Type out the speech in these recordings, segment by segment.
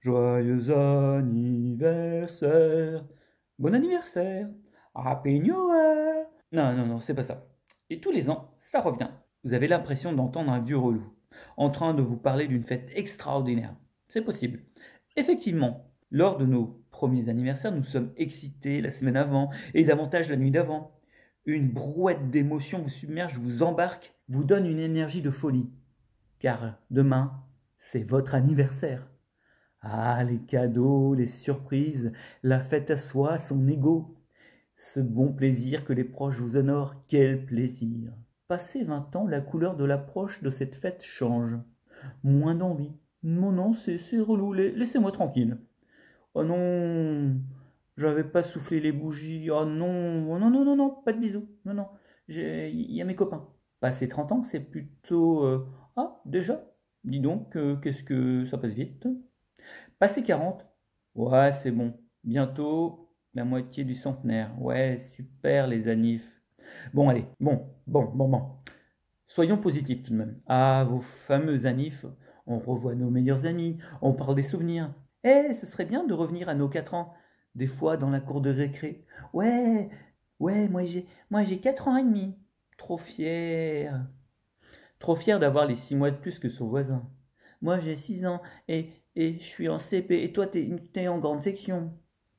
Joyeux anniversaire. Bon anniversaire. Happy New Year. Non, non, non, c'est pas ça. Et tous les ans, ça revient. Vous avez l'impression d'entendre un vieux relou en train de vous parler d'une fête extraordinaire. C'est possible. Effectivement, lors de nos premiers anniversaires, nous sommes excités la semaine avant et davantage la nuit d'avant. Une brouette d'émotions vous submerge, vous embarque, vous donne une énergie de folie. Car demain, c'est votre anniversaire. Ah, les cadeaux, les surprises, la fête à soi, son ego. Ce bon plaisir que les proches vous honorent, quel plaisir. Passé vingt ans, la couleur de l'approche de cette fête change. Moins d'envie. Non, non, c'est relou, laissez-moi tranquille. Oh non, j'avais pas soufflé les bougies. Oh non, oh non, non, non, non, pas de bisous. Non, non, il y a mes copains. Passé 30 ans, c'est plutôt... Euh, ah, déjà Dis donc, euh, qu'est-ce que ça passe vite? Passé 40 Ouais, c'est bon. Bientôt, la moitié du centenaire. Ouais, super les anifs. Bon, allez, bon, bon, bon, bon. Soyons positifs tout de même. Ah, vos fameux anifs, on revoit nos meilleurs amis, on parle des souvenirs. Eh, ce serait bien de revenir à nos quatre ans, des fois dans la cour de récré. Ouais, ouais, moi j'ai, moi j'ai quatre ans et demi. Trop fier. Trop fier d'avoir les six mois de plus que son voisin. Moi j'ai six ans et, et je suis en CP et toi t'es, es en grande section.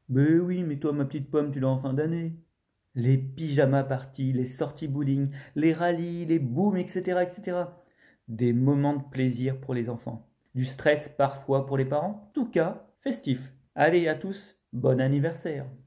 Ben oui, mais toi ma petite pomme tu l'as en fin d'année. Les pyjamas parties, les sorties bowling, les rallyes, les booms, etc., etc. Des moments de plaisir pour les enfants. Du stress parfois pour les parents, en tout cas festif. Allez à tous, bon anniversaire